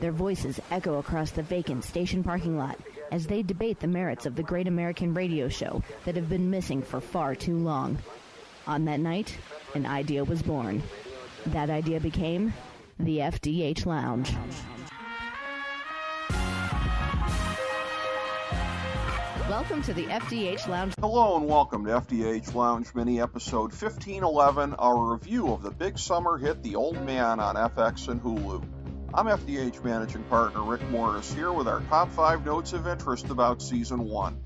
Their voices echo across the vacant station parking lot as they debate the merits of the great American radio show that have been missing for far too long. On that night, an idea was born. That idea became the FDH Lounge. Welcome to the FDH Lounge. Hello and welcome to FDH Lounge Mini episode 1511, our review of the big summer hit The Old Man on FX and Hulu. I'm FDH Managing Partner Rick Morris here with our top five notes of interest about Season 1.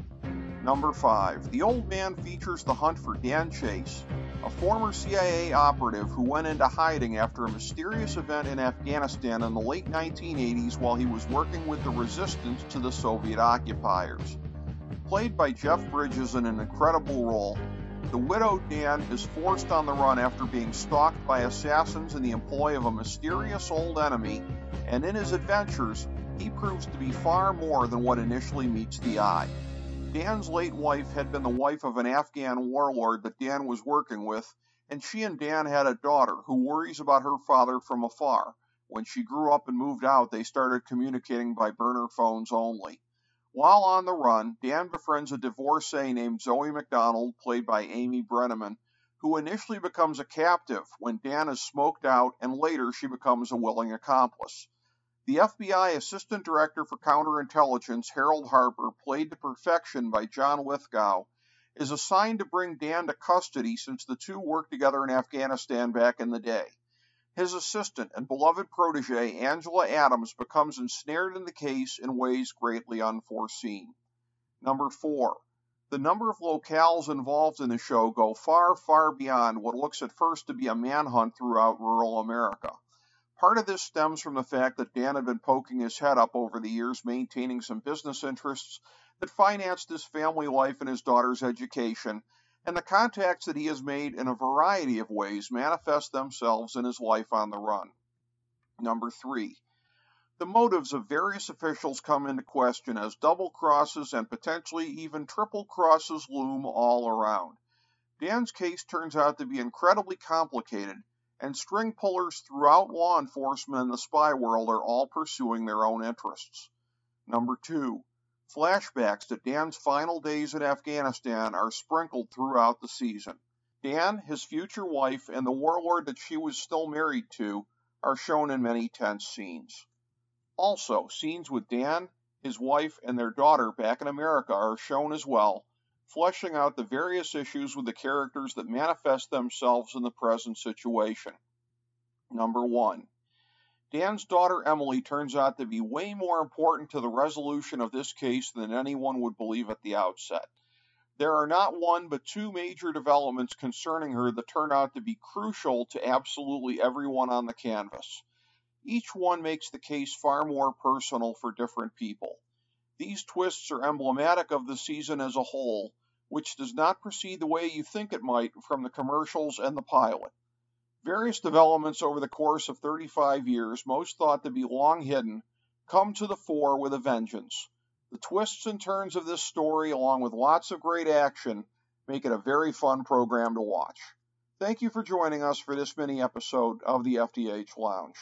Number 5. The Old Man features the hunt for Dan Chase, a former CIA operative who went into hiding after a mysterious event in Afghanistan in the late 1980s while he was working with the resistance to the Soviet occupiers. Played by Jeff Bridges in an incredible role, the widowed Dan is forced on the run after being stalked by assassins in the employ of a mysterious old enemy, and in his adventures, he proves to be far more than what initially meets the eye. Dan's late wife had been the wife of an Afghan warlord that Dan was working with, and she and Dan had a daughter who worries about her father from afar. When she grew up and moved out, they started communicating by burner phones only. While on the run, Dan befriends a divorcee named Zoe McDonald, played by Amy Brenneman, who initially becomes a captive when Dan is smoked out and later she becomes a willing accomplice. The FBI Assistant Director for Counterintelligence, Harold Harper, played to perfection by John Lithgow, is assigned to bring Dan to custody since the two worked together in Afghanistan back in the day. His assistant and beloved protege, Angela Adams, becomes ensnared in the case in ways greatly unforeseen. Number four, the number of locales involved in the show go far, far beyond what looks at first to be a manhunt throughout rural America. Part of this stems from the fact that Dan had been poking his head up over the years, maintaining some business interests that financed his family life and his daughter's education, and the contacts that he has made in a variety of ways manifest themselves in his life on the run. Number three, the motives of various officials come into question as double crosses and potentially even triple crosses loom all around. Dan's case turns out to be incredibly complicated, and string pullers throughout law enforcement and the spy world are all pursuing their own interests. Number two, Flashbacks to Dan's final days in Afghanistan are sprinkled throughout the season. Dan, his future wife, and the warlord that she was still married to are shown in many tense scenes. Also, scenes with Dan, his wife, and their daughter back in America are shown as well, fleshing out the various issues with the characters that manifest themselves in the present situation. Number 1. Dan's daughter Emily turns out to be way more important to the resolution of this case than anyone would believe at the outset. There are not one but two major developments concerning her that turn out to be crucial to absolutely everyone on the canvas. Each one makes the case far more personal for different people. These twists are emblematic of the season as a whole, which does not proceed the way you think it might from the commercials and the pilot. Various developments over the course of 35 years, most thought to be long hidden, come to the fore with a vengeance. The twists and turns of this story, along with lots of great action, make it a very fun program to watch. Thank you for joining us for this mini episode of the FDH Lounge.